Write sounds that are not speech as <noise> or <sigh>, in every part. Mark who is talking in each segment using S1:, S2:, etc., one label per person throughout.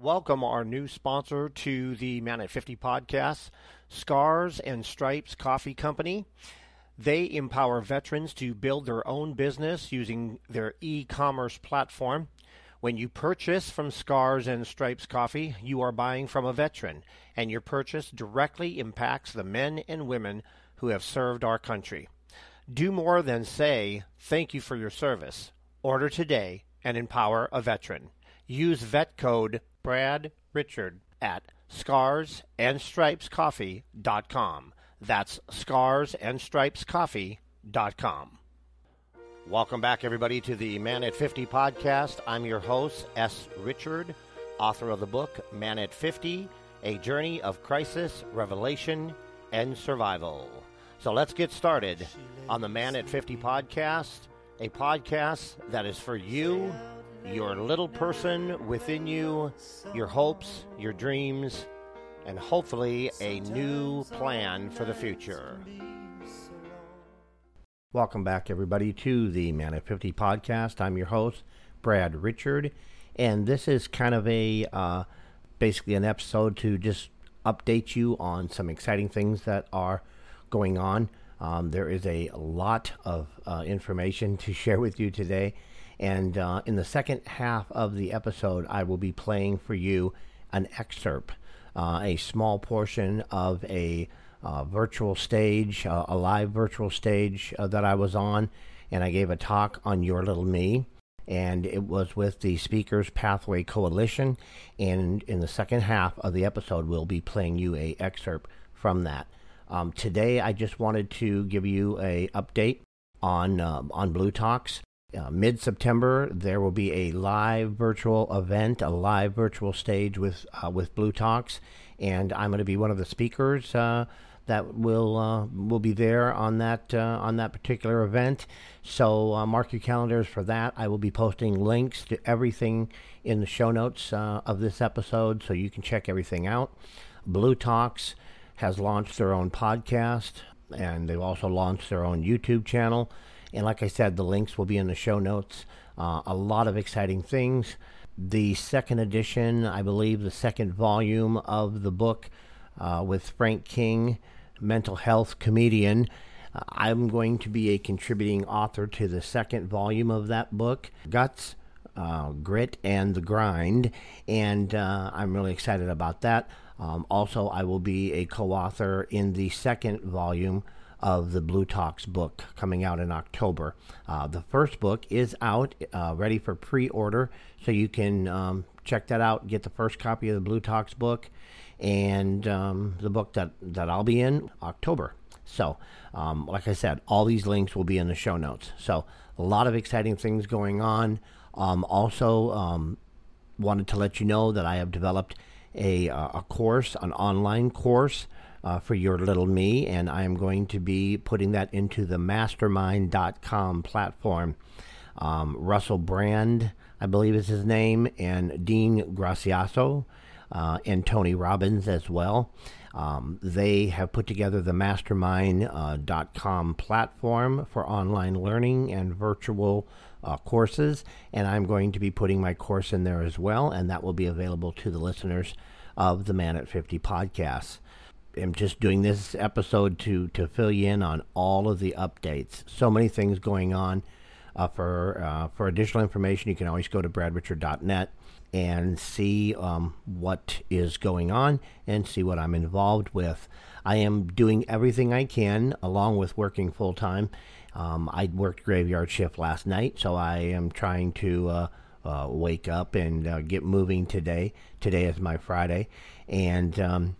S1: Welcome our new sponsor to the Man at 50 podcast, Scars and Stripes Coffee Company. They empower veterans to build their own business using their e commerce platform. When you purchase from Scars and Stripes Coffee, you are buying from a veteran, and your purchase directly impacts the men and women who have served our country. Do more than say, thank you for your service. Order today and empower a veteran. Use vet code Brad Richard at scarsandstripescoffee.com. That's scarsandstripescoffee.com. Welcome back, everybody, to the Man at 50 podcast. I'm your host, S. Richard, author of the book Man at 50 A Journey of Crisis, Revelation, and Survival. So let's get started on the Man at 50 podcast, a podcast that is for you your little person within you, your hopes, your dreams, and hopefully a new plan for the future. Welcome back, everybody, to the Man at 50 podcast. I'm your host, Brad Richard, and this is kind of a uh, basically an episode to just update you on some exciting things that are going on. Um, there is a lot of uh, information to <laughs> share with you today, and uh, in the second half of the episode, I will be playing for you an excerpt, uh, a small portion of a uh, virtual stage, uh, a live virtual stage uh, that I was on, and I gave a talk on Your Little Me. And it was with the Speakers Pathway Coalition. And in the second half of the episode, we'll be playing you a excerpt from that. Um, today, I just wanted to give you a update on uh, on bLU Talks. Uh, Mid September, there will be a live virtual event, a live virtual stage with uh, with bLU Talks, and I'm going to be one of the speakers uh, that will uh, will be there on that uh, on that particular event. So uh, mark your calendars for that. I will be posting links to everything in the show notes of this episode, so you can check everything out. bLU Talks has launched their own podcast, and they've also launched their own YouTube channel. And like I said, the links will be in the show notes. Uh, a lot of exciting things. The second edition, I believe, the second volume of the book uh, with Frank King, mental health comedian. Uh, I'm going to be a contributing author to the second volume of that book, Guts, uh, Grit, and the Grind. And uh, I'm really excited about that. Um, also, I will be a co author in the second volume of the bLU Talks book coming out in October. Uh, the first book is out, uh, ready for pre order, so you can um, check that out, get the first copy of the bLU Talks book, and um, the book that, that I'll be in October. So, um, like I said, all these links will be in the show notes. So, a lot of exciting things going on. Um, also, um, wanted to let you know that I have developed a, uh, a course, an online course uh, for your little me, and I am going to be putting that into the mastermind.com platform. Um, Russell Brand, I believe is his name, and Dean Graziosi, uh, and Tony Robbins as well. Um, they have put together the mastermind.com uh, platform for online learning and virtual uh, courses, and I'm going to be putting my course in there as well, and that will be available to the listeners of the Man at 50 podcast am just doing this episode to to fill you in on all of the updates. So many things going on. Uh, for uh, for additional information, you can always go to bradrichard.net and see um, what is going on and see what I'm involved with. I am doing everything I can, along with working full time. Um, I worked graveyard shift last night, so I am trying to uh, uh wake up and uh, get moving today. Today is my Friday, and um,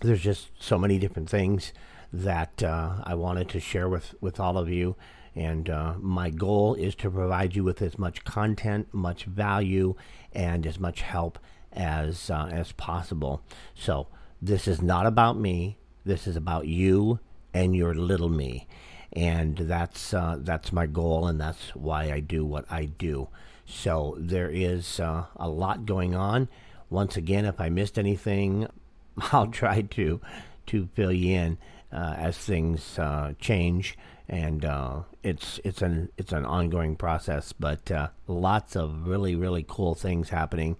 S1: there's just so many different things that uh, I wanted to share with, with all of you. And uh, my goal is to provide you with as much content, much value, and as much help as uh, as possible. So this is not about me. This is about you and your little me, and that's uh, that's my goal, and that's why I do what I do. So there is uh, a lot going on. Once again, if I missed anything, <laughs> I'll try to to fill you in uh, as things uh, change, and uh, it's it's an it's an ongoing process. But uh, lots of really really cool things happening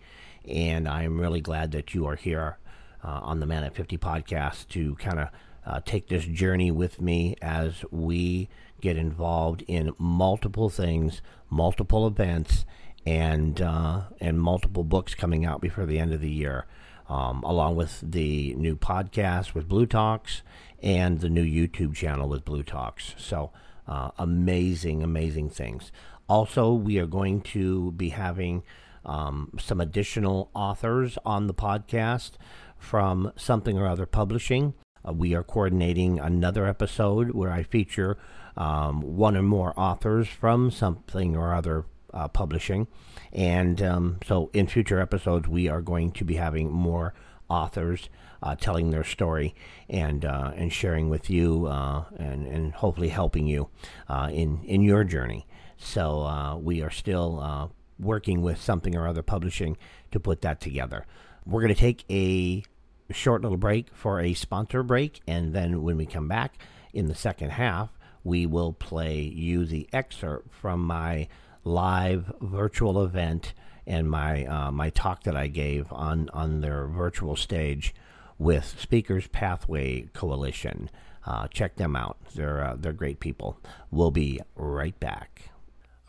S1: And I'm really glad that you are here uh, on the Man at 50 podcast to kind of uh, take this journey with me as we get involved in multiple things, multiple events, and uh, and multiple books coming out before the end of the year, um, along with the new podcast with bLU Talks and the new YouTube channel with bLU Talks. So uh, amazing, amazing things. Also, we are going to be having um, some additional authors on the podcast from Something or Other Publishing. Uh, we are coordinating another episode where I feature um, one or more authors from Something or Other uh, Publishing. And um, so in future episodes, we are going to be having more authors uh, telling their story and uh, and sharing with you uh, and and hopefully helping you uh, in in your journey. So uh, we are still uh, working with something or other publishing to put that together. We're going to take a short little break for a sponsor break, and then when we come back in the second half, we will play you the excerpt from my live virtual event and my uh, my talk that I gave on on their virtual stage with Speakers Pathway Coalition. Uh, check them out; they're uh, they're great people. We'll be right back.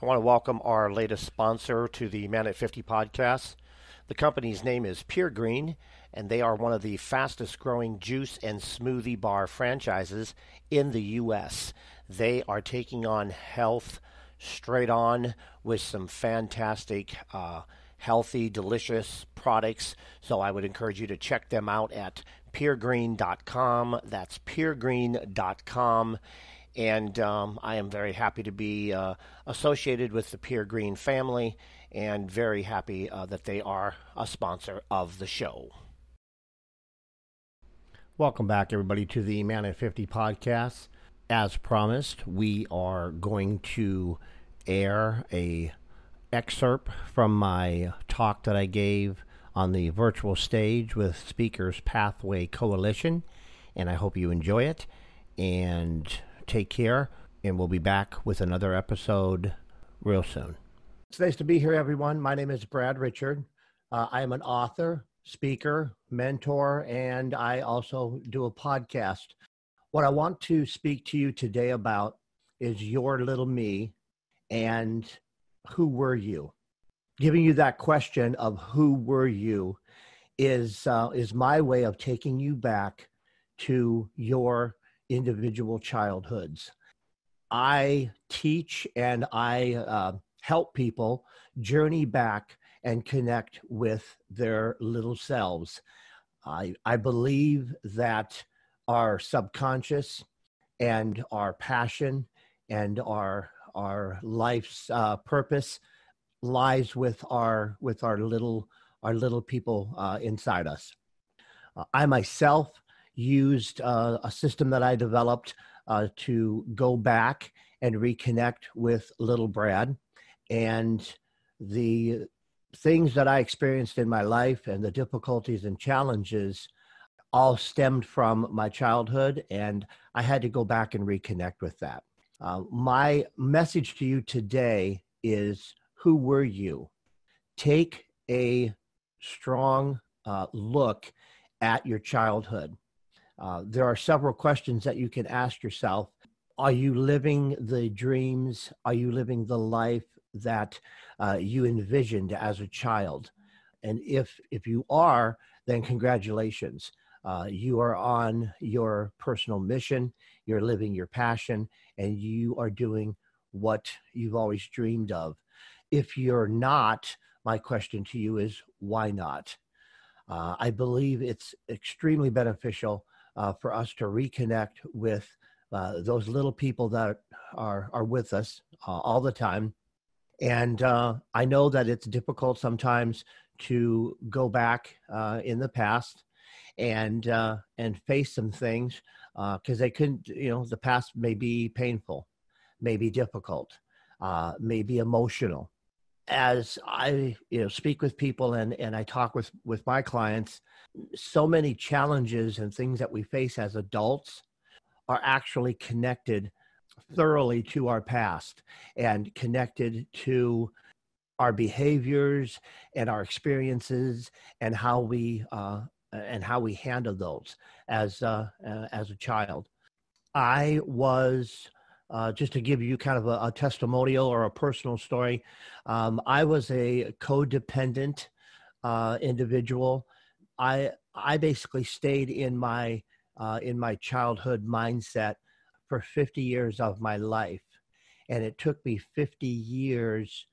S1: I want to welcome our latest sponsor to the Man at 50 podcast. The company's name is Pure Green, and they are one of the fastest growing juice and smoothie bar franchises in the U.S. They are taking on health straight on with some fantastic, uh, healthy, delicious products. So I would encourage you to check them out at puregreen.com. That's puregreen.com. And um, I am very happy to be uh, associated with the Pure Green family and very happy uh, that they are a sponsor of the show. Welcome back, everybody, to the Man at 50 podcast. As promised, we are going to air a excerpt from my talk that I gave on the virtual stage with Speakers Pathway Coalition, and I hope you enjoy it. And take care, and we'll be back with another episode real soon. It's nice to be here, everyone. My name is Brad Richard. Uh, I am an author, speaker, mentor, and I also do a podcast. What I want to speak to you today about is your little me and who were you? Giving you that question of who were you is uh, is my way of taking you back to your individual childhoods. I teach and I uh, help people journey back and connect with their little selves. I, I believe that our subconscious and our passion and our our life's uh, purpose lies with our with our little our little people uh, inside us. Uh, I myself used uh, a system that I developed uh, to go back and reconnect with little Brad, and the things that I experienced in my life and the difficulties and challenges all stemmed from my childhood, and I had to go back and reconnect with that. Uh, my message to you today is who were you? Take a strong uh, look at your childhood. Uh, there are several questions that you can ask yourself. Are you living the dreams? Are you living the life that uh, you envisioned as a child? And if if you are, then congratulations. Uh, you are on your personal mission, you're living your passion, and you are doing what you've always dreamed of. If you're not, my question to you is why not? Uh, I believe it's extremely beneficial uh, for us to reconnect with uh, those little people that are, are with us uh, all the time. And uh, I know that it's difficult sometimes to go back uh, in the past and uh, and face some things because uh, they couldn't. You know, the past may be painful, may be difficult, uh, may be emotional. As I you know speak with people and and I talk with with my clients, so many challenges and things that we face as adults are actually connected thoroughly to our past and connected to our behaviors and our experiences and how we uh, and how we handle those as uh, uh, as a child. I was uh, just to give you kind of a, a testimonial or a personal story. Um, I was a codependent uh, individual. I I basically stayed in my uh, in my childhood mindset for 50 years of my life, and it took me 50 years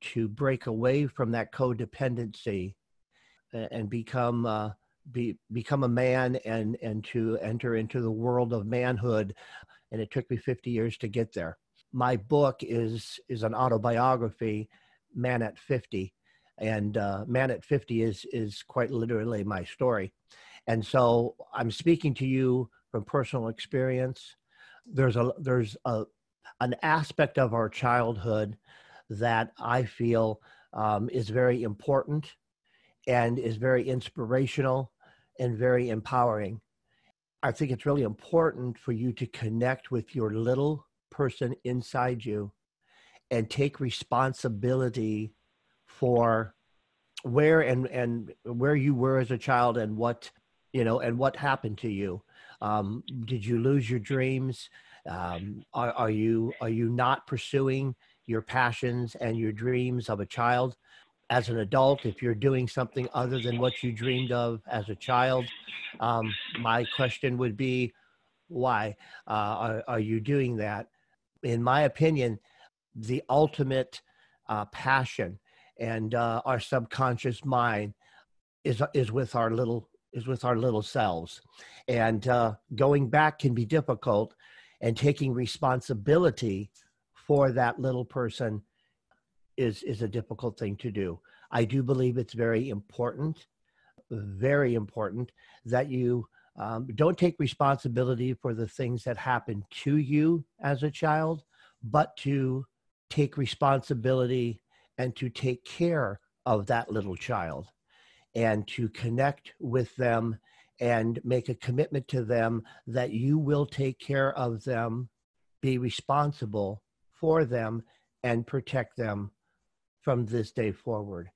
S1: to break away from that codependency and become uh, be, become a man and and to enter into the world of manhood and it took me 50 years to get there. My book is is an autobiography man at 50 and uh, man at 50 is is quite literally my story. And so i'm speaking to you from personal experience there's a there's a an aspect of our childhood that i feel um, is very important and is very inspirational and very empowering. I think it's really important for you to connect with your little person inside you and take responsibility for where and and where you were as a child and what you know and what happened to you um, did you lose your dreams um, are, are you are you not pursuing your passions and your dreams of a child as an adult, if you're doing something other than what you dreamed of as a child, um, my question would be, why uh, are, are, you doing that? In my opinion, the ultimate uh, passion and uh, our subconscious mind is is with our little is with our little selves, and uh, going back can be difficult, and taking responsibility for that little person is is a difficult thing to do. I do believe it's very important, very important that you um, don't take responsibility for the things that happen to you as a child, but to take responsibility and to take care of that little child and to connect with them and make a commitment to them that you will take care of them, be responsible for them, and protect them from this day forward.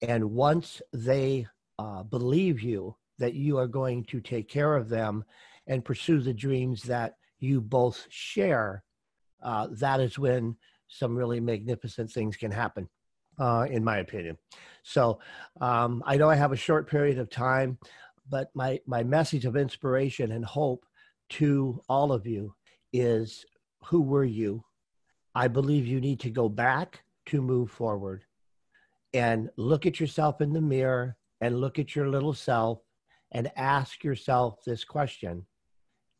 S1: And once they uh, believe you that you are going to take care of them and pursue the dreams that you both share, uh, that is when some really magnificent things can happen, uh, in my opinion. So um, I know I have a short period of time, but my, my message of inspiration and hope to all of you is who were you? I believe you need to go back to move forward and look at yourself in the mirror and look at your little self and ask yourself this question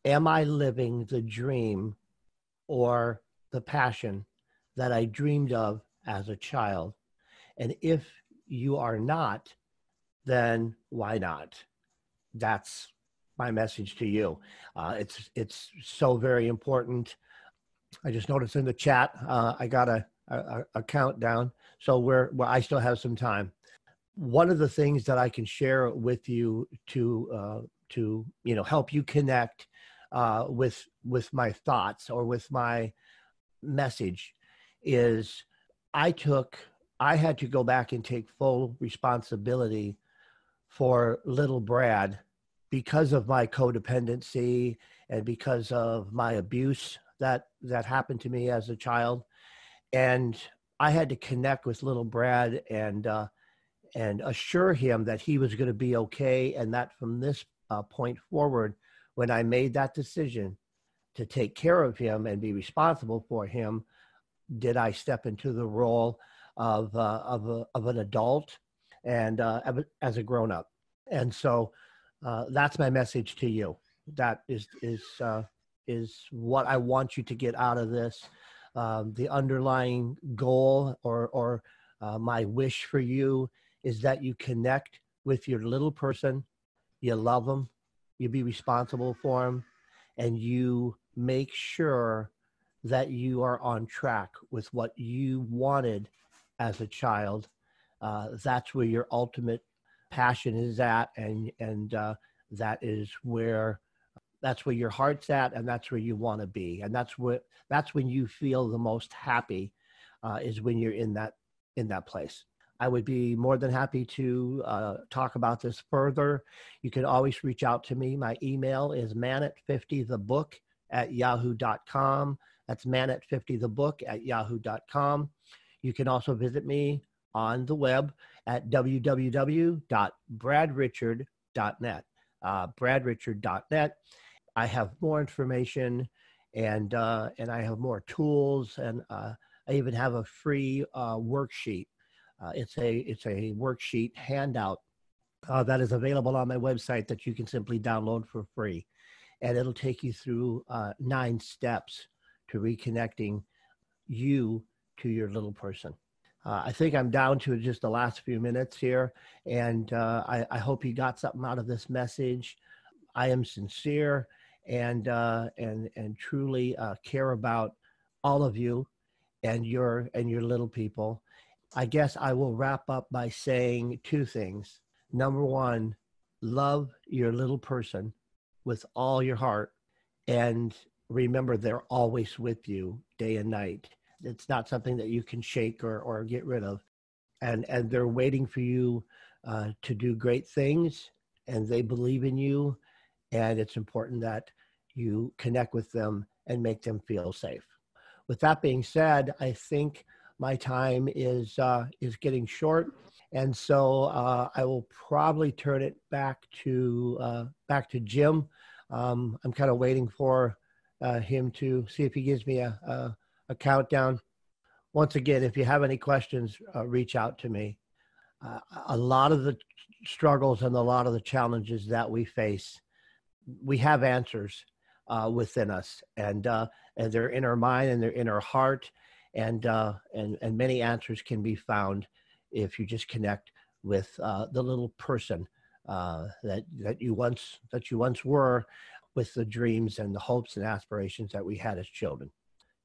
S1: Am I living the dream or the passion that I dreamed of as a child? And if you are not, then why not? That's my message to you. Uh, it's it's so very important. I just noticed in the chat, uh, I got a a, a countdown. So we're, well, I still have some time. One of the things that I can share with you to uh, to you know help you connect uh, with with my thoughts or with my message is I took I had to go back and take full responsibility for little Brad because of my codependency and because of my abuse that that happened to me as a child. And I had to connect with little Brad and uh, and assure him that he was going to be okay, and that from this uh, point forward, when I made that decision to take care of him and be responsible for him, did I step into the role of uh, of, a, of an adult and uh, as a grown up, and so uh, that's my message to you. That is is uh, is what I want you to get out of this um, the underlying goal or or uh, my wish for you is that you connect with your little person, you love them, you be responsible for them, and you make sure that you are on track with what you wanted as a child. Uh, that's where your ultimate passion is at, and and uh, that is where that's where your heart's at and that's where you want to be and that's what that's when you feel the most happy uh, is when you're in that
S2: in that place. I would be more than happy to uh, talk about this further. You can always reach out to me. My email is manat50thebook at yahoo.com. That's manat50thebook at yahoo.com. You can also visit me on the web at www.bradrichard.net. Uh, bradrichard.net. I have more information and uh, and I have more tools and uh, I even have a free uh, worksheet uh, it's a it's a worksheet handout uh, that is available on my website that you can simply download for free, and it'll take you through uh, nine steps to reconnecting you to your little person. Uh, I think I'm down to just the last few minutes here, and uh, I, I, hope you got something out of this message. I am sincere and uh, and and truly care about all of you and your and your little people I guess I will wrap up by saying two things. Number one, love your little person with all your heart and remember they're always with you day and night. It's not something that you can shake or, or get rid of. And, and they're waiting for you uh, to do great things and they believe in you. And it's important that you connect with them and make them feel safe. With that being said, I think my time is uh, is getting short, and so uh, I will probably turn it back to uh, back to Jim. Um, I'm kind of waiting for uh, him to see if he gives me a, a, a, countdown. Once again, if you have any questions, uh, reach out to me. Uh, a lot of the struggles and a lot of the challenges that we face, we have answers within us, and and they're in our mind and they're in our heart and uh, and and many answers can be found if you just connect with uh, the little person uh, that that you once that you once were, with the dreams and the hopes and aspirations that we had as children.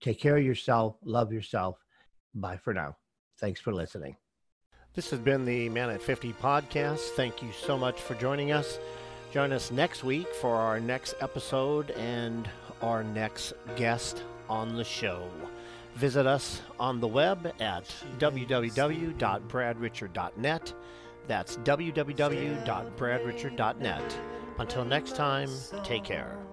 S2: Take care of yourself. Love yourself. Bye for now. Thanks for listening.
S1: This has been the Man at 50 podcast. Thank you so much for joining us. Join us next week for our next episode and our next guest on the show. Visit us on the web at www.bradrichard.net. That's www.bradrichard.net. Until next time, take care.